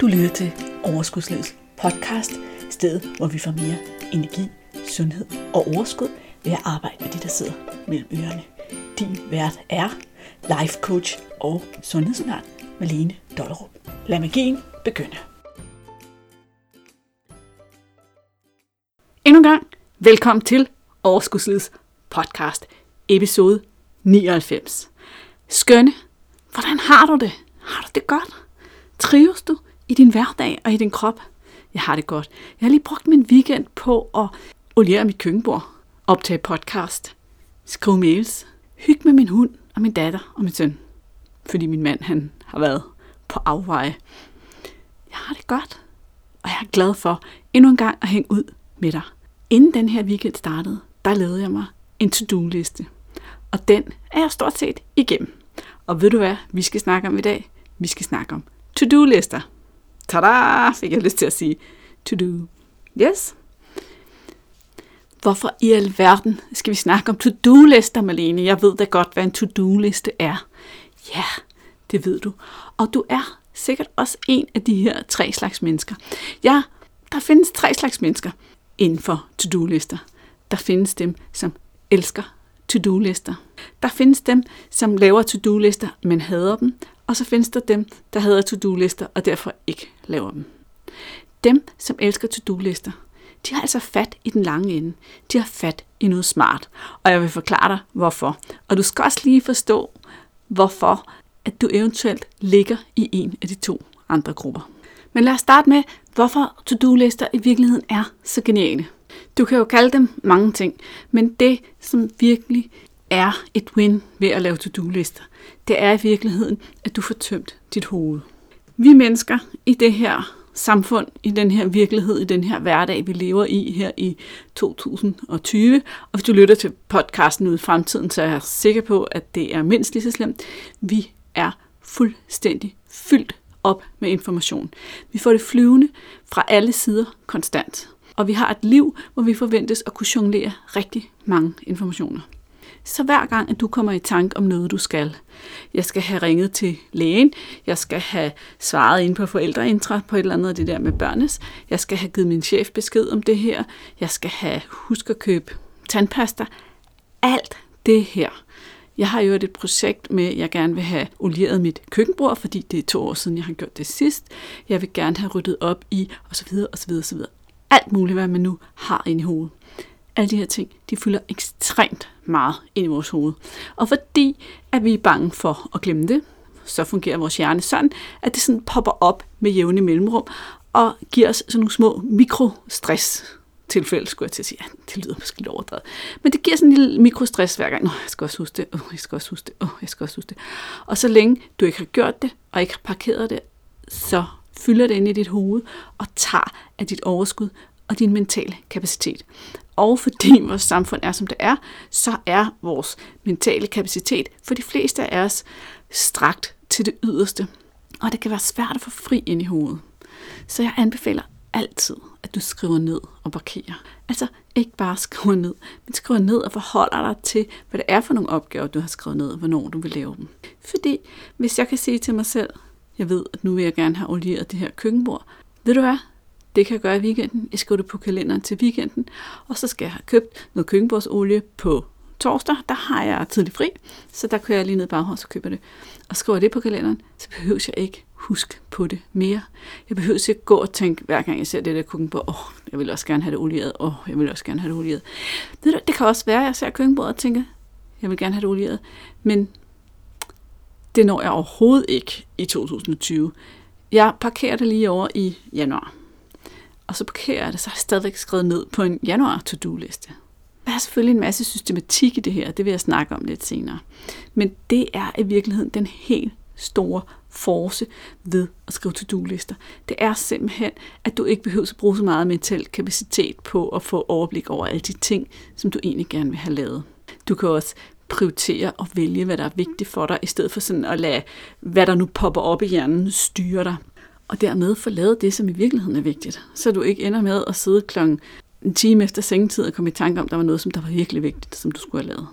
Du lytter til Overskudslivets podcast, stedet hvor vi får mere energi, sundhed og overskud ved at arbejde med de, der sidder mellem ørerne. Din vært er life coach og sundhedsundern Malene Dollerup. Lad magien begynde. Endnu en gang, velkommen til Overskudslivets podcast, episode 99. Skønne, hvordan har du det? Har du det godt? Trives du i din hverdag og i din krop? Jeg har det godt. Jeg har lige brugt min weekend på at oliere mit køkkenbord, optage podcast, skrive mails, hygge med min hund og min datter og min søn. Fordi min mand han har været på afveje. Jeg har det godt, og jeg er glad for endnu en gang at hænge ud med dig. Inden den her weekend startede, der lavede jeg mig en to-do-liste. Og den er jeg stort set igennem. Og ved du hvad, vi skal snakke om i dag? Vi skal snakke om to-do-lister. Tada, fik jeg lyst til at sige. To-do. Yes. Hvorfor i alverden skal vi snakke om to-do-lister, Malene? Jeg ved da godt, hvad en to-do-liste er. Ja, det ved du. Og du er sikkert også en af de her tre slags mennesker. Ja, der findes tre slags mennesker inden for to-do-lister. Der findes dem, som elsker to-do-lister. Der findes dem, som laver to-do-lister, men hader dem. Og så findes der dem, der hader to-do-lister og derfor ikke laver dem. Dem, som elsker to-do-lister, de har altså fat i den lange ende. De har fat i noget smart. Og jeg vil forklare dig, hvorfor. Og du skal også lige forstå, hvorfor at du eventuelt ligger i en af de to andre grupper. Men lad os starte med, hvorfor to-do-lister i virkeligheden er så geniale. Du kan jo kalde dem mange ting, men det, som virkelig er et win ved at lave to-do-lister, det er i virkeligheden, at du får tømt dit hoved. Vi mennesker i det her samfund, i den her virkelighed, i den her hverdag, vi lever i her i 2020. Og hvis du lytter til podcasten ud i fremtiden, så er jeg sikker på, at det er mindst lige så slemt. Vi er fuldstændig fyldt op med information. Vi får det flyvende fra alle sider konstant. Og vi har et liv, hvor vi forventes at kunne jonglere rigtig mange informationer. Så hver gang, at du kommer i tanke om noget, du skal, jeg skal have ringet til lægen, jeg skal have svaret ind på forældreintra på et eller andet af det der med børnes, jeg skal have givet min chef besked om det her, jeg skal have husk at købe tandpasta, alt det her. Jeg har jo et projekt med, at jeg gerne vil have olieret mit køkkenbord, fordi det er to år siden, jeg har gjort det sidst. Jeg vil gerne have ryddet op i, osv., osv., osv. Alt muligt, hvad man nu har inde i hovedet alle de her ting, de fylder ekstremt meget ind i vores hoved. Og fordi at vi er bange for at glemme det, så fungerer vores hjerne sådan, at det sådan popper op med jævne mellemrum og giver os sådan nogle små mikrostress tilfælde, skulle jeg til at sige. Ja, det lyder måske lidt overdrevet. Men det giver sådan en lille mikrostress hver gang. Nå, jeg skal også huske det. Oh, jeg skal også huske det. Oh, jeg skal også huske det. Og så længe du ikke har gjort det, og ikke har parkeret det, så fylder det ind i dit hoved og tager af dit overskud og din mentale kapacitet og fordi vores samfund er, som det er, så er vores mentale kapacitet for de fleste af os strakt til det yderste. Og det kan være svært at få fri ind i hovedet. Så jeg anbefaler altid, at du skriver ned og parkerer. Altså ikke bare skriver ned, men skriver ned og forholder dig til, hvad det er for nogle opgaver, du har skrevet ned, og hvornår du vil lave dem. Fordi hvis jeg kan sige til mig selv, jeg ved, at nu vil jeg gerne have olieret det her køkkenbord, ved du hvad, det kan jeg gøre i weekenden. Jeg skriver det på kalenderen til weekenden. Og så skal jeg have købt noget køkkenbordsolie på torsdag. Der har jeg tidlig fri, så der kører jeg lige ned i Bauhaus og køber det. Og skriver det på kalenderen, så behøver jeg ikke huske på det mere. Jeg behøver ikke gå og tænke, hver gang jeg ser det der køkkenbord, åh, oh, jeg vil også gerne have det olieret, åh, oh, jeg vil også gerne have det olieret. Det, det kan også være, at jeg ser køkkenbordet og tænker, jeg vil gerne have det olieret, men det når jeg overhovedet ikke i 2020. Jeg parkerer det lige over i januar og så parkerer jeg det, så har jeg stadigvæk skrevet ned på en januar to-do-liste. Der er selvfølgelig en masse systematik i det her, det vil jeg snakke om lidt senere. Men det er i virkeligheden den helt store force ved at skrive to-do-lister. Det er simpelthen, at du ikke behøver at bruge så meget mental kapacitet på at få overblik over alle de ting, som du egentlig gerne vil have lavet. Du kan også prioritere og vælge, hvad der er vigtigt for dig, i stedet for sådan at lade, hvad der nu popper op i hjernen, styre dig og dermed få lavet det, som i virkeligheden er vigtigt. Så du ikke ender med at sidde klokken en time efter sengetid og komme i tanke om, at der var noget, som der var virkelig vigtigt, som du skulle have lavet.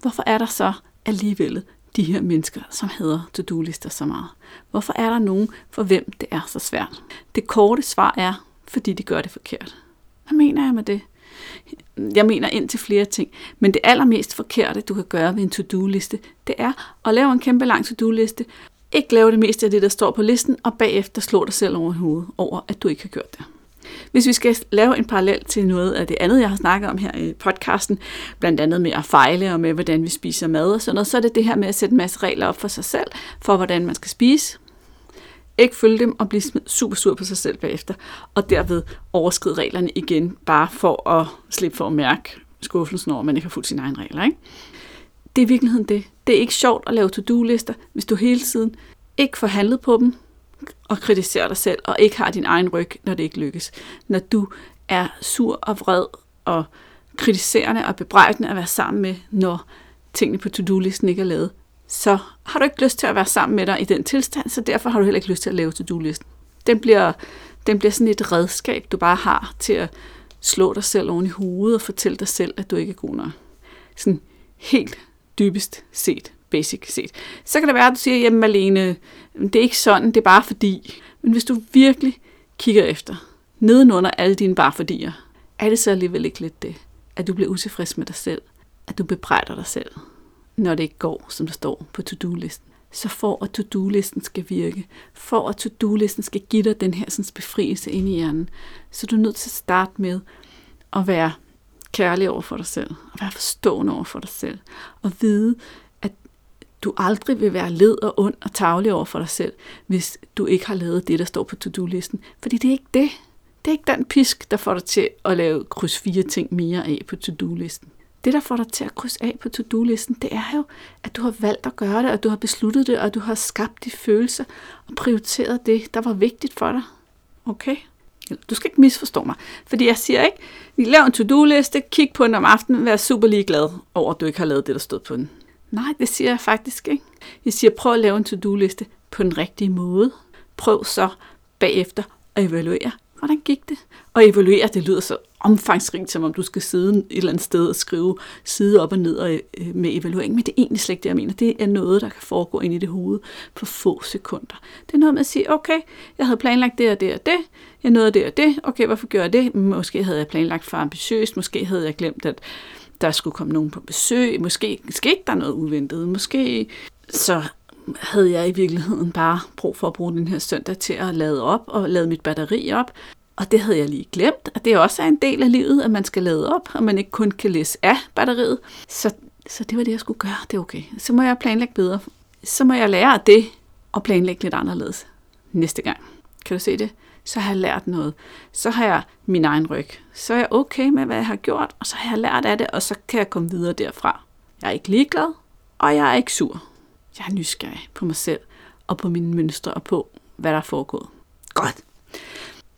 Hvorfor er der så alligevel de her mennesker, som hedder to-do-lister så meget? Hvorfor er der nogen, for hvem det er så svært? Det korte svar er, fordi de gør det forkert. Hvad mener jeg med det? Jeg mener ind til flere ting, men det allermest forkerte, du kan gøre ved en to-do-liste, det er at lave en kæmpe lang to-do-liste, ikke lave det meste af det, der står på listen, og bagefter slå dig selv over hovedet over, at du ikke har gjort det. Hvis vi skal lave en parallel til noget af det andet, jeg har snakket om her i podcasten, blandt andet med at fejle og med, hvordan vi spiser mad og sådan noget, så er det det her med at sætte en masse regler op for sig selv, for hvordan man skal spise, ikke følge dem og blive super sur på sig selv bagefter, og derved overskride reglerne igen, bare for at slippe for at mærke skuffelsen over, at man ikke har fulgt sine egne regler. Ikke? Det er i virkeligheden det. Det er ikke sjovt at lave to-do-lister, hvis du hele tiden ikke får handlet på dem, og kritiserer dig selv, og ikke har din egen ryg, når det ikke lykkes. Når du er sur og vred og kritiserende og bebrejdende at være sammen med, når tingene på to-do-listen ikke er lavet, så har du ikke lyst til at være sammen med dig i den tilstand, så derfor har du heller ikke lyst til at lave to-do-listen. Den bliver, den bliver sådan et redskab, du bare har til at slå dig selv oven i hovedet og fortælle dig selv, at du ikke er god nok. Sådan helt dybest set, basic set. Så kan det være, at du siger, jamen Malene, det er ikke sådan, det er bare fordi. Men hvis du virkelig kigger efter, nedenunder alle dine bare fordier, er det så alligevel ikke lidt det, at du bliver utilfreds med dig selv, at du bebrejder dig selv, når det ikke går, som der står på to-do-listen. Så for at to-do-listen skal virke, for at to-do-listen skal give dig den her sådan, befrielse ind i hjernen, så er du nødt til at starte med at være kærlig over for dig selv, og være forstående over for dig selv, og vide, at du aldrig vil være led og ond og tavlig over for dig selv, hvis du ikke har lavet det, der står på to-do-listen. Fordi det er ikke det. Det er ikke den pisk, der får dig til at lave kryds fire ting mere af på to-do-listen. Det, der får dig til at krydse af på to-do-listen, det er jo, at du har valgt at gøre det, og du har besluttet det, og du har skabt de følelser og prioriteret det, der var vigtigt for dig. Okay? Du skal ikke misforstå mig, fordi jeg siger ikke, vi laver en to-do-liste, kig på den om aftenen, vær super ligeglad over, at du ikke har lavet det, der stod på den. Nej, det siger jeg faktisk ikke. Jeg siger, prøv at lave en to-do-liste på den rigtige måde. Prøv så bagefter at evaluere, hvordan gik det? Og evaluere, det lyder så omfangsrigt, som om du skal sidde et eller andet sted og skrive side op og ned og, øh, med evaluering, men det er egentlig slet ikke det, jeg mener. Det er noget, der kan foregå ind i det hoved på få sekunder. Det er noget med at sige, okay, jeg havde planlagt det og det og det, jeg nåede det og det, okay, hvorfor gør jeg det? Måske havde jeg planlagt for ambitiøst, måske havde jeg glemt, at der skulle komme nogen på besøg, måske skete der noget uventet, måske så havde jeg i virkeligheden bare brug for at bruge den her søndag til at lade op og lade mit batteri op. Og det havde jeg lige glemt, og det også er en del af livet, at man skal lade op, og man ikke kun kan læse af batteriet. Så, så det var det, jeg skulle gøre. Det er okay. Så må jeg planlægge bedre. Så må jeg lære det og planlægge lidt anderledes næste gang. Kan du se det? Så har jeg lært noget. Så har jeg min egen ryg. Så er jeg okay med, hvad jeg har gjort, og så har jeg lært af det, og så kan jeg komme videre derfra. Jeg er ikke ligeglad, og jeg er ikke sur. Jeg er nysgerrig på mig selv, og på mine mønstre, og på, hvad der er foregået. Godt.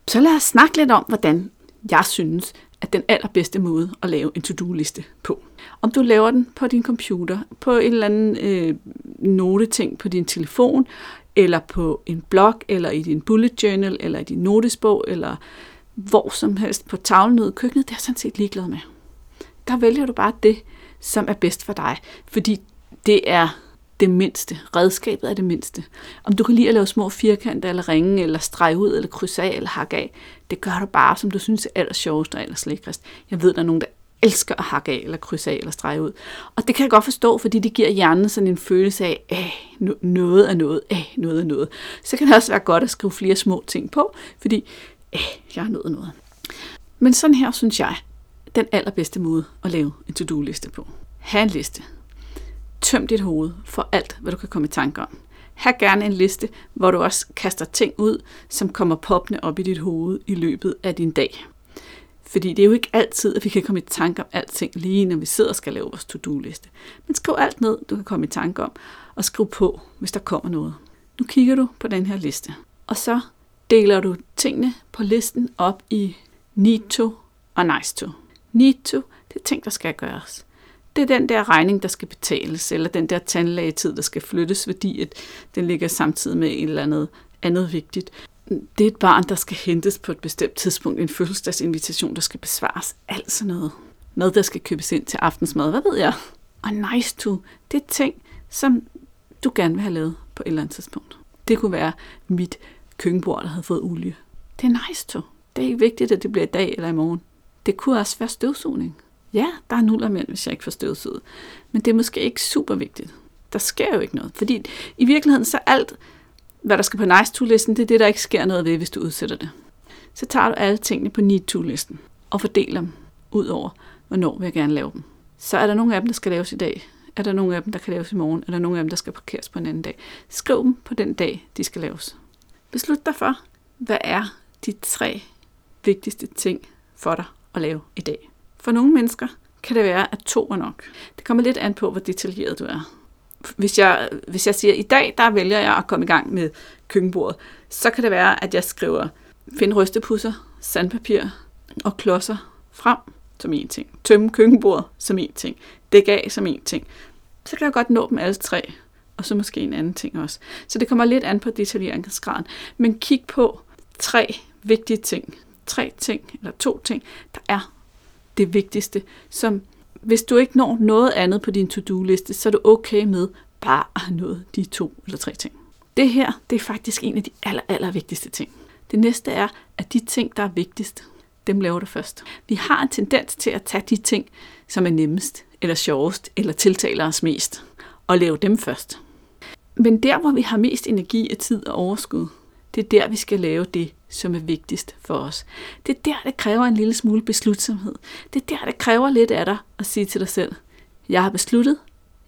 Så lad os snakke lidt om, hvordan jeg synes, at den allerbedste måde at lave en to-do-liste på. Om du laver den på din computer, på en eller anden øh, noteting på din telefon, eller på en blog, eller i din bullet journal, eller i din notesbog, eller hvor som helst på tavlen ude i køkkenet, det er jeg sådan set ligeglad med. Der vælger du bare det, som er bedst for dig, fordi det er det mindste. Redskabet er det mindste. Om du kan lide at lave små firkanter, eller ringe, eller strege ud, eller krydse af, eller hakke af, det gør du bare, som du synes er aller sjovest og aller lækrest. Jeg ved, der er nogen, der elsker at hakke af, eller krydse af, eller strege ud. Og det kan jeg godt forstå, fordi det giver hjernen sådan en følelse af, at noget er noget, af noget er noget. Så kan det også være godt at skrive flere små ting på, fordi øh, jeg har nået noget. Men sådan her synes jeg, den allerbedste måde at lave en to-do-liste på. Ha' en liste. Tøm dit hoved for alt, hvad du kan komme i tanke om. Ha' gerne en liste, hvor du også kaster ting ud, som kommer poppende op i dit hoved i løbet af din dag. Fordi det er jo ikke altid, at vi kan komme i tanke om alting lige, når vi sidder og skal lave vores to-do-liste. Men skriv alt ned, du kan komme i tanke om, og skriv på, hvis der kommer noget. Nu kigger du på den her liste, og så deler du tingene på listen op i need to og nice to. Need to, det er ting, der skal gøres. Det er den der regning, der skal betales, eller den der tandlægetid, der skal flyttes, fordi at den ligger samtidig med et eller andet andet vigtigt. Det er et barn, der skal hentes på et bestemt tidspunkt, en fødselsdagsinvitation, der skal besvares, alt sådan noget. Noget, der skal købes ind til aftensmad, hvad ved jeg? Og nice to, det er ting, som du gerne vil have lavet på et eller andet tidspunkt. Det kunne være mit køkkenbord, der havde fået olie. Det er nice to. Det er ikke vigtigt, at det bliver i dag eller i morgen. Det kunne også være støvsugning. Ja, der er nul mænd, hvis jeg ikke får støvsuget. Men det er måske ikke super vigtigt. Der sker jo ikke noget. Fordi i virkeligheden så alt, hvad der skal på nice to listen, det er det, der ikke sker noget ved, hvis du udsætter det. Så tager du alle tingene på need to listen og fordeler dem ud over, hvornår vil jeg gerne lave dem. Så er der nogle af dem, der skal laves i dag. Er der nogle af dem, der kan laves i morgen? Er der nogle af dem, der skal parkeres på en anden dag? Skriv dem på den dag, de skal laves. Beslut dig for, hvad er de tre vigtigste ting for dig at lave i dag. For nogle mennesker kan det være, at to er nok. Det kommer lidt an på, hvor detaljeret du er. Hvis jeg, hvis jeg siger, at i dag der vælger jeg at komme i gang med køkkenbordet, så kan det være, at jeg skriver, find rystepusser, sandpapir og klodser frem som en ting. Tømme køkkenbordet som en ting. Dæk af som en ting. Så kan jeg godt nå dem alle tre. Og så måske en anden ting også. Så det kommer lidt an på detaljeringsgraden. Men kig på tre vigtige ting. Tre ting, eller to ting, der er det vigtigste, som hvis du ikke når noget andet på din to-do-liste, så er du okay med bare at have nået de to eller tre ting. Det her, det er faktisk en af de aller, aller vigtigste ting. Det næste er, at de ting, der er vigtigst, dem laver du først. Vi har en tendens til at tage de ting, som er nemmest, eller sjovest, eller tiltaler os mest, og lave dem først. Men der, hvor vi har mest energi og tid og overskud, det er der, vi skal lave det, som er vigtigst for os. Det er der, det kræver en lille smule beslutsomhed. Det er der, det kræver lidt af dig at sige til dig selv, jeg har besluttet,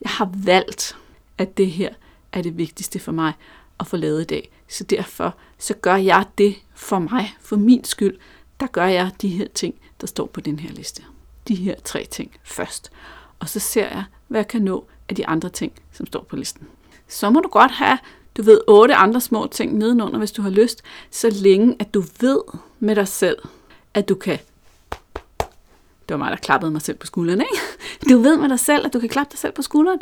jeg har valgt, at det her er det vigtigste for mig at få lavet i dag. Så derfor så gør jeg det for mig, for min skyld, der gør jeg de her ting, der står på den her liste. De her tre ting først. Og så ser jeg, hvad jeg kan nå af de andre ting, som står på listen. Så må du godt have, du ved, otte andre små ting nedenunder, hvis du har lyst, så længe at du ved med dig selv, at du kan det var mig, der klappede mig selv på skulderen, ikke? Du ved med dig selv, at du kan klappe dig selv på skulderen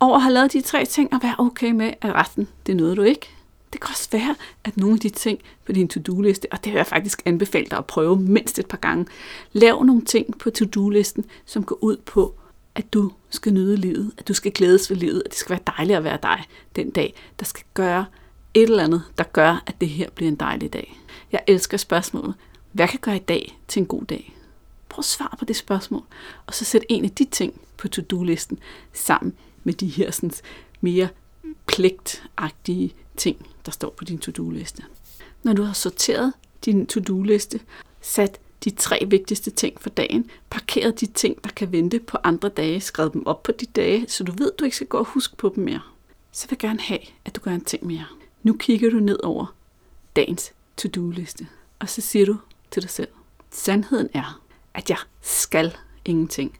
over at have lavet de tre ting, og være okay med, at resten, det nåede du ikke. Det kan også være, at nogle af de ting på din to-do-liste, og det vil jeg faktisk anbefale dig at prøve mindst et par gange, lav nogle ting på to-do-listen, som går ud på, at du skal nyde livet, at du skal glædes ved livet, at det skal være dejligt at være dig den dag, der skal gøre et eller andet, der gør, at det her bliver en dejlig dag. Jeg elsker spørgsmålet, hvad kan gøre i dag til en god dag? Prøv at svare på det spørgsmål, og så sæt en af de ting på to-do-listen sammen med de her sådan, mere pligtagtige ting, der står på din to-do-liste. Når du har sorteret din to-do-liste, sat de tre vigtigste ting for dagen, parkeret de ting, der kan vente på andre dage, skrevet dem op på de dage, så du ved, du ikke skal gå og huske på dem mere. Så vil jeg gerne have, at du gør en ting mere. Nu kigger du ned over dagens to-do-liste, og så siger du til dig selv, sandheden er, at jeg skal ingenting,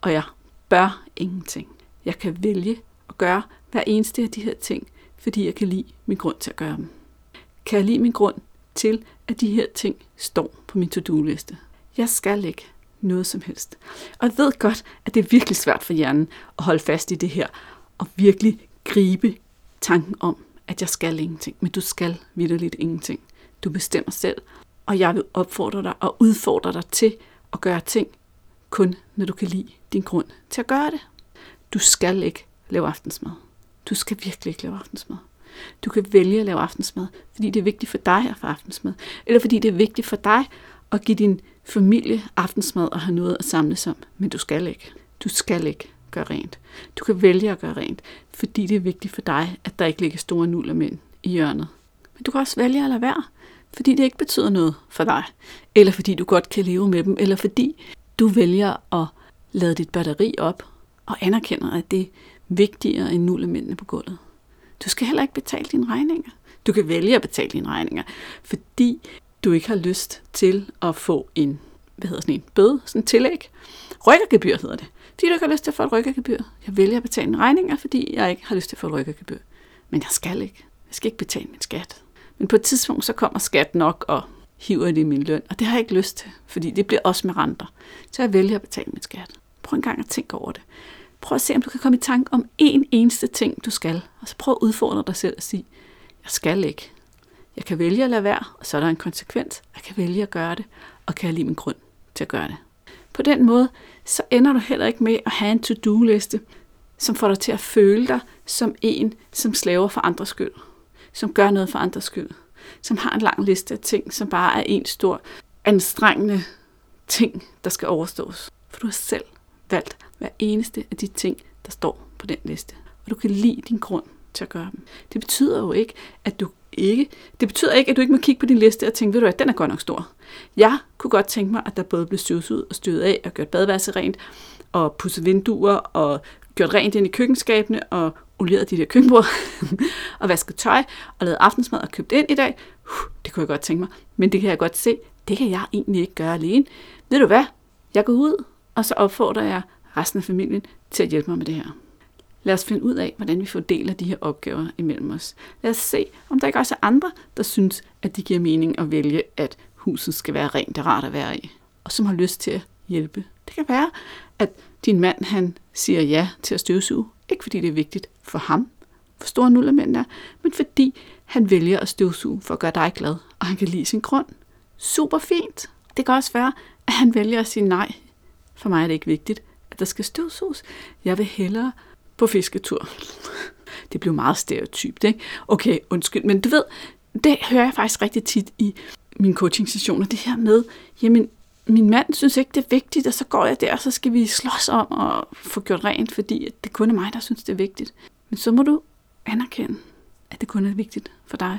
og jeg bør ingenting. Jeg kan vælge at gøre hver eneste af de her ting, fordi jeg kan lide min grund til at gøre dem. Kan jeg lide min grund til, af de her ting står på min to-do-liste? Jeg skal ikke noget som helst. Og jeg ved godt, at det er virkelig svært for hjernen at holde fast i det her, og virkelig gribe tanken om, at jeg skal ingenting. Men du skal vidderligt ingenting. Du bestemmer selv, og jeg vil opfordre dig og udfordre dig til at gøre ting, kun når du kan lide din grund til at gøre det. Du skal ikke lave aftensmad. Du skal virkelig ikke lave aftensmad. Du kan vælge at lave aftensmad, fordi det er vigtigt for dig at få aftensmad. Eller fordi det er vigtigt for dig at give din familie aftensmad og have noget at samles om. Men du skal ikke. Du skal ikke gøre rent. Du kan vælge at gøre rent, fordi det er vigtigt for dig, at der ikke ligger store nuller mænd i hjørnet. Men du kan også vælge at lade være, fordi det ikke betyder noget for dig. Eller fordi du godt kan leve med dem. Eller fordi du vælger at lade dit batteri op og anerkender, at det er vigtigere end nullemændene på gulvet. Du skal heller ikke betale dine regninger. Du kan vælge at betale dine regninger, fordi du ikke har lyst til at få en, hvad hedder sådan en, bøde, sådan en tillæg. Rykkergebyr hedder det. Fordi du ikke har lyst til at få et rykkergebyr. Jeg vælger at betale mine regninger, fordi jeg ikke har lyst til at få et rykkergebyr. Men jeg skal ikke. Jeg skal ikke betale min skat. Men på et tidspunkt, så kommer skat nok og hiver det i min løn, og det har jeg ikke lyst til, fordi det bliver også med renter. Så jeg vælger at betale min skat. Prøv en gang at tænke over det. Prøv at se, om du kan komme i tanke om én eneste ting, du skal. Og så prøv at udfordre dig selv og sige, jeg skal ikke. Jeg kan vælge at lade være, og så er der en konsekvens. Jeg kan vælge at gøre det, og kan jeg lide min grund til at gøre det. På den måde, så ender du heller ikke med at have en to-do-liste, som får dig til at føle dig som en, som slaver for andres skyld, som gør noget for andres skyld, som har en lang liste af ting, som bare er en stor anstrengende ting, der skal overstås. For du har selv valgt hver eneste af de ting, der står på den liste. Og du kan lide din grund til at gøre dem. Det betyder jo ikke, at du ikke, det betyder ikke, at du ikke må kigge på din liste og tænke, ved du at den er godt nok stor. Jeg kunne godt tænke mig, at der både blev støvet ud og støvet af og gjort badeværelse rent, og pudset vinduer og gjort rent ind i køkkenskabene og olieret de der køkkenbord og vasket tøj og lavet aftensmad og købt ind i dag. Uh, det kunne jeg godt tænke mig. Men det kan jeg godt se, det kan jeg egentlig ikke gøre alene. Ved du hvad? Jeg går ud, og så opfordrer jeg resten af familien til at hjælpe mig med det her. Lad os finde ud af, hvordan vi fordeler de her opgaver imellem os. Lad os se, om der ikke også er andre, der synes, at det giver mening at vælge, at huset skal være rent og rart at være i, og som har lyst til at hjælpe. Det kan være, at din mand han siger ja til at støvsuge, ikke fordi det er vigtigt for ham, for store nullermænd er, men fordi han vælger at støvsuge for at gøre dig glad, og han kan lide sin grund. Super fint. Det kan også være, at han vælger at sige nej. For mig er det ikke vigtigt, der skal støvsuges. Jeg vil hellere på fisketur. Det blev meget stereotypt, ikke? Okay, undskyld, men du ved, det hører jeg faktisk rigtig tit i mine coaching-sessioner, det her med, jamen, min mand synes ikke, det er vigtigt, og så går jeg der, og så skal vi slås om at få gjort rent, fordi det kun er mig, der synes, det er vigtigt. Men så må du anerkende, at det kun er vigtigt for dig,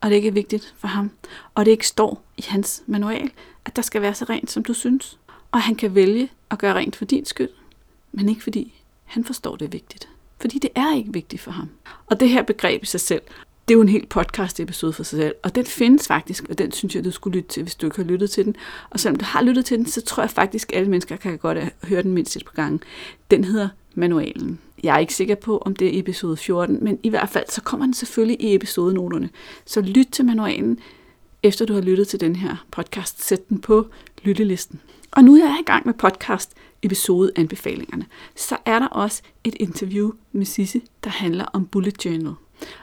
og det ikke er vigtigt for ham, og det ikke står i hans manual, at der skal være så rent, som du synes. Og han kan vælge at gøre rent for din skyld, men ikke fordi han forstår, det er vigtigt. Fordi det er ikke vigtigt for ham. Og det her begreb i sig selv, det er jo en helt podcast episode for sig selv, og den findes faktisk, og den synes jeg, du skulle lytte til, hvis du ikke har lyttet til den. Og selvom du har lyttet til den, så tror jeg faktisk, at alle mennesker kan godt høre den mindst et par gange. Den hedder Manualen. Jeg er ikke sikker på, om det er episode 14, men i hvert fald så kommer den selvfølgelig i episodenoterne. Så lyt til manualen, efter du har lyttet til den her podcast. Sæt den på lyttelisten. Og nu er jeg i gang med podcast episodeanbefalingerne. Så er der også et interview med Sisse, der handler om bullet journal.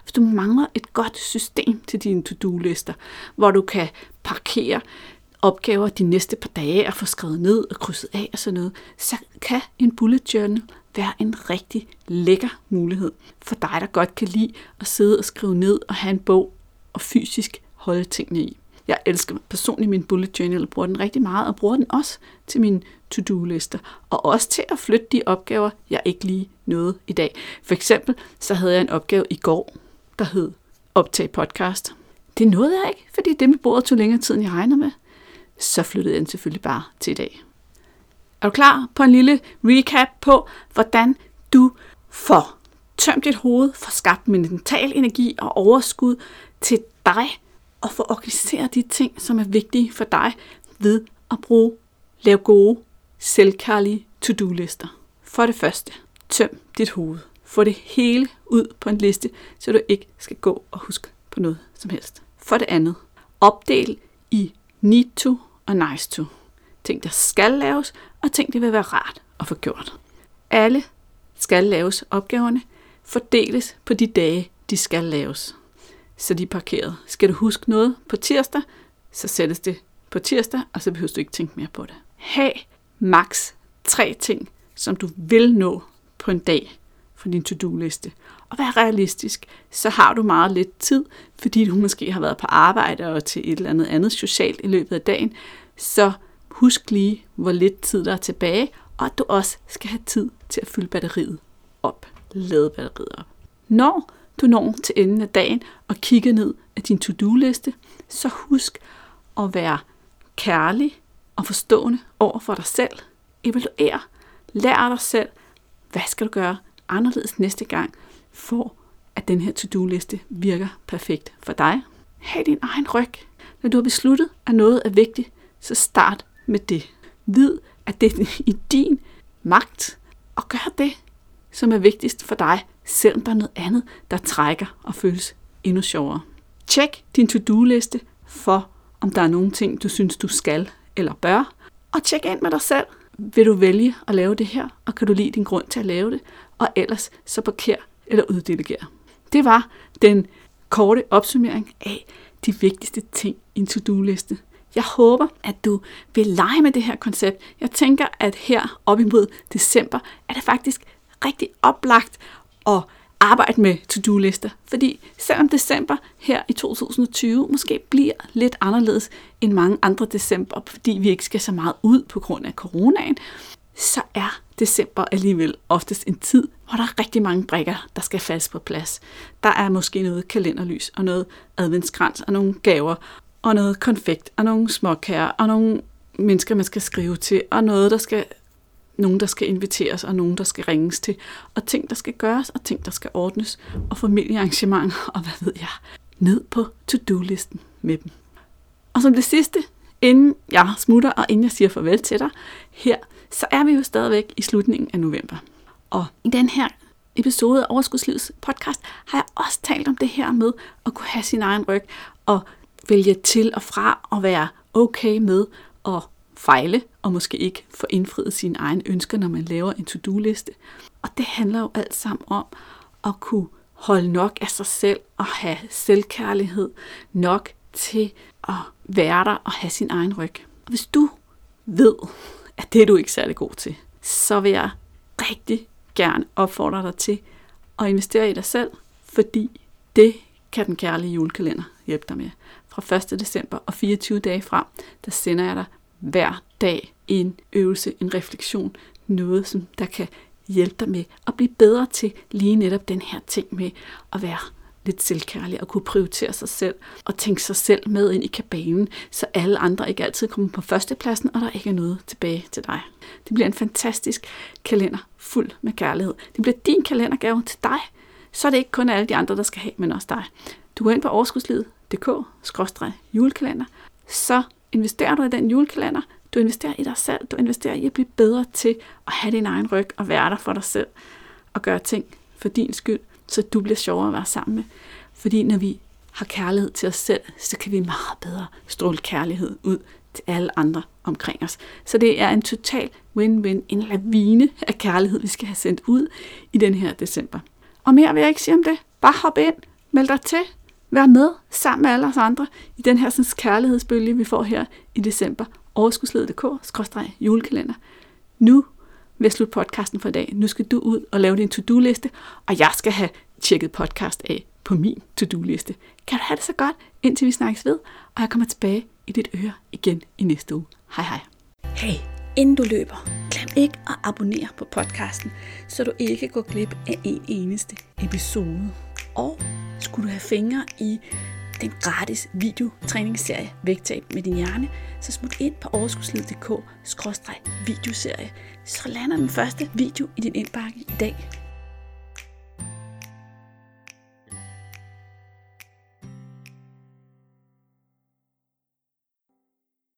Hvis du mangler et godt system til dine to-do-lister, hvor du kan parkere opgaver de næste par dage og få skrevet ned og krydset af og sådan noget, så kan en bullet journal være en rigtig lækker mulighed for dig, der godt kan lide at sidde og skrive ned og have en bog og fysisk holde tingene i. Jeg elsker personligt min bullet journal og bruger den rigtig meget, og bruger den også til mine to-do-lister, og også til at flytte de opgaver, jeg ikke lige nåede i dag. For eksempel, så havde jeg en opgave i går, der hed optag podcast. Det nåede jeg ikke, fordi det med bordet tog længere tid, end jeg regner med. Så flyttede jeg den selvfølgelig bare til i dag. Er du klar på en lille recap på, hvordan du får tømt dit hoved, får skabt mental energi og overskud til dig, og få organiseret de ting, som er vigtige for dig, ved at bruge, lave gode, selvkærlige to-do-lister. For det første, tøm dit hoved. Få det hele ud på en liste, så du ikke skal gå og huske på noget som helst. For det andet, opdel i need to og nice to. Ting, der skal laves, og ting, det vil være rart at få gjort. Alle skal laves opgaverne, fordeles på de dage, de skal laves. Så de er parkeret. Skal du huske noget på tirsdag, så sættes det på tirsdag, og så behøver du ikke tænke mere på det. Ha' maks tre ting, som du vil nå på en dag for din to-do-liste. Og vær realistisk, så har du meget lidt tid, fordi du måske har været på arbejde og til et eller andet andet socialt i løbet af dagen. Så husk lige, hvor lidt tid der er tilbage, og at du også skal have tid til at fylde batteriet op. Lade batteriet op. Når du når til enden af dagen og kigger ned af din to-do-liste, så husk at være kærlig og forstående over for dig selv. Evaluer. Lær dig selv, hvad skal du gøre anderledes næste gang, for at den her to-do-liste virker perfekt for dig. Ha' din egen ryg. Når du har besluttet, at noget er vigtigt, så start med det. Vid, at det er i din magt at gøre det, som er vigtigst for dig, selvom der er noget andet, der trækker og føles endnu sjovere. Tjek din to-do-liste for, om der er nogle ting, du synes, du skal eller bør. Og tjek ind med dig selv. Vil du vælge at lave det her, og kan du lide din grund til at lave det? Og ellers så parker eller uddelegere. Det var den korte opsummering af de vigtigste ting i en to-do-liste. Jeg håber, at du vil lege med det her koncept. Jeg tænker, at her op imod december er det faktisk rigtig oplagt at arbejde med to-do-lister, fordi selvom december her i 2020 måske bliver lidt anderledes end mange andre december, fordi vi ikke skal så meget ud på grund af coronaen, så er december alligevel oftest en tid, hvor der er rigtig mange brikker, der skal falde på plads. Der er måske noget kalenderlys, og noget adventskrans, og nogle gaver, og noget konfekt, og nogle småkager, og nogle mennesker, man skal skrive til, og noget, der skal nogen, der skal inviteres, og nogen, der skal ringes til, og ting, der skal gøres, og ting, der skal ordnes, og familiearrangementer, og hvad ved jeg, ned på to-do-listen med dem. Og som det sidste, inden jeg smutter, og inden jeg siger farvel til dig her, så er vi jo stadigvæk i slutningen af november. Og i den her episode af Overskudslivets podcast har jeg også talt om det her med at kunne have sin egen ryg og vælge til og fra og være okay med at fejle og måske ikke få indfriet sine egne ønsker, når man laver en to-do-liste. Og det handler jo alt sammen om at kunne holde nok af sig selv og have selvkærlighed nok til at være der og have sin egen ryg. Og hvis du ved, at det er du ikke særlig god til, så vil jeg rigtig gerne opfordre dig til at investere i dig selv, fordi det kan den kærlige julekalender hjælpe dig med. Fra 1. december og 24 dage frem, der sender jeg dig hver dag en øvelse, en refleksion, noget, som der kan hjælpe dig med at blive bedre til lige netop den her ting med at være lidt selvkærlig og kunne prioritere sig selv og tænke sig selv med ind i kabanen, så alle andre ikke altid kommer på førstepladsen, og der ikke er noget tilbage til dig. Det bliver en fantastisk kalender fuld med kærlighed. Det bliver din kalendergave til dig, så er det ikke kun alle de andre, der skal have, men også dig. Du går ind på overskudslivet.dk-julekalender, så investerer du i den julekalender, du investerer i dig selv, du investerer i at blive bedre til at have din egen ryg og være der for dig selv og gøre ting for din skyld, så du bliver sjovere at være sammen med. Fordi når vi har kærlighed til os selv, så kan vi meget bedre stråle kærlighed ud til alle andre omkring os. Så det er en total win-win, en lavine af kærlighed, vi skal have sendt ud i den her december. Og mere vil jeg ikke sige om det. Bare hop ind, meld dig til, vær med sammen med alle os andre i den her sådan, kærlighedsbølge, vi får her i december. Overskudsledet.dk-julekalender. Nu vil jeg slutte podcasten for i dag. Nu skal du ud og lave din to-do-liste, og jeg skal have tjekket podcast af på min to-do-liste. Kan du have det så godt, indtil vi snakkes ved, og jeg kommer tilbage i dit øre igen i næste uge. Hej hej. Hey, inden du løber, glem ikke at abonnere på podcasten, så du ikke går glip af en eneste episode. Og skulle du have fingre i den gratis videotræningsserie Vægtab med din hjerne, så smut ind på overskudslivet.dk-videoserie, så lander den første video i din indbakke i dag.